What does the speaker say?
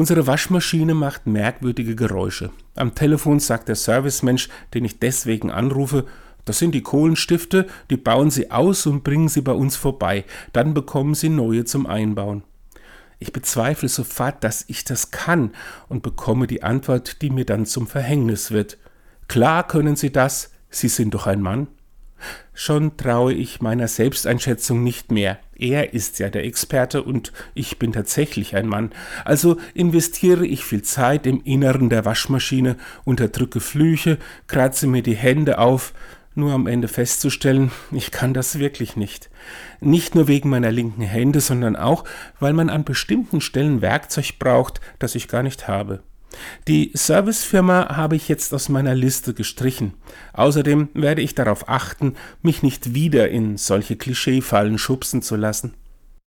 Unsere Waschmaschine macht merkwürdige Geräusche. Am Telefon sagt der Servicemensch, den ich deswegen anrufe, das sind die Kohlenstifte, die bauen Sie aus und bringen Sie bei uns vorbei, dann bekommen Sie neue zum Einbauen. Ich bezweifle sofort, dass ich das kann und bekomme die Antwort, die mir dann zum Verhängnis wird. Klar können Sie das, Sie sind doch ein Mann. Schon traue ich meiner Selbsteinschätzung nicht mehr. Er ist ja der Experte und ich bin tatsächlich ein Mann. Also investiere ich viel Zeit im Inneren der Waschmaschine, unterdrücke Flüche, kratze mir die Hände auf, nur am Ende festzustellen, ich kann das wirklich nicht. Nicht nur wegen meiner linken Hände, sondern auch, weil man an bestimmten Stellen Werkzeug braucht, das ich gar nicht habe. Die Servicefirma habe ich jetzt aus meiner Liste gestrichen. Außerdem werde ich darauf achten, mich nicht wieder in solche Klischeefallen schubsen zu lassen.